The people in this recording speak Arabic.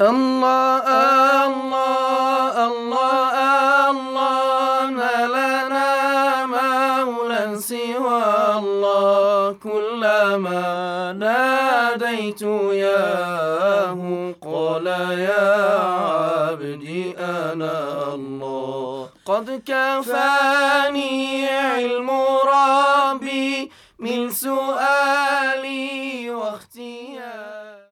الله الله الله الله ما لنا مولى سوى الله كلما ناديت ياه قال يا عبدي أنا الله. قد كفاني علم ربي من سؤالي واختياري.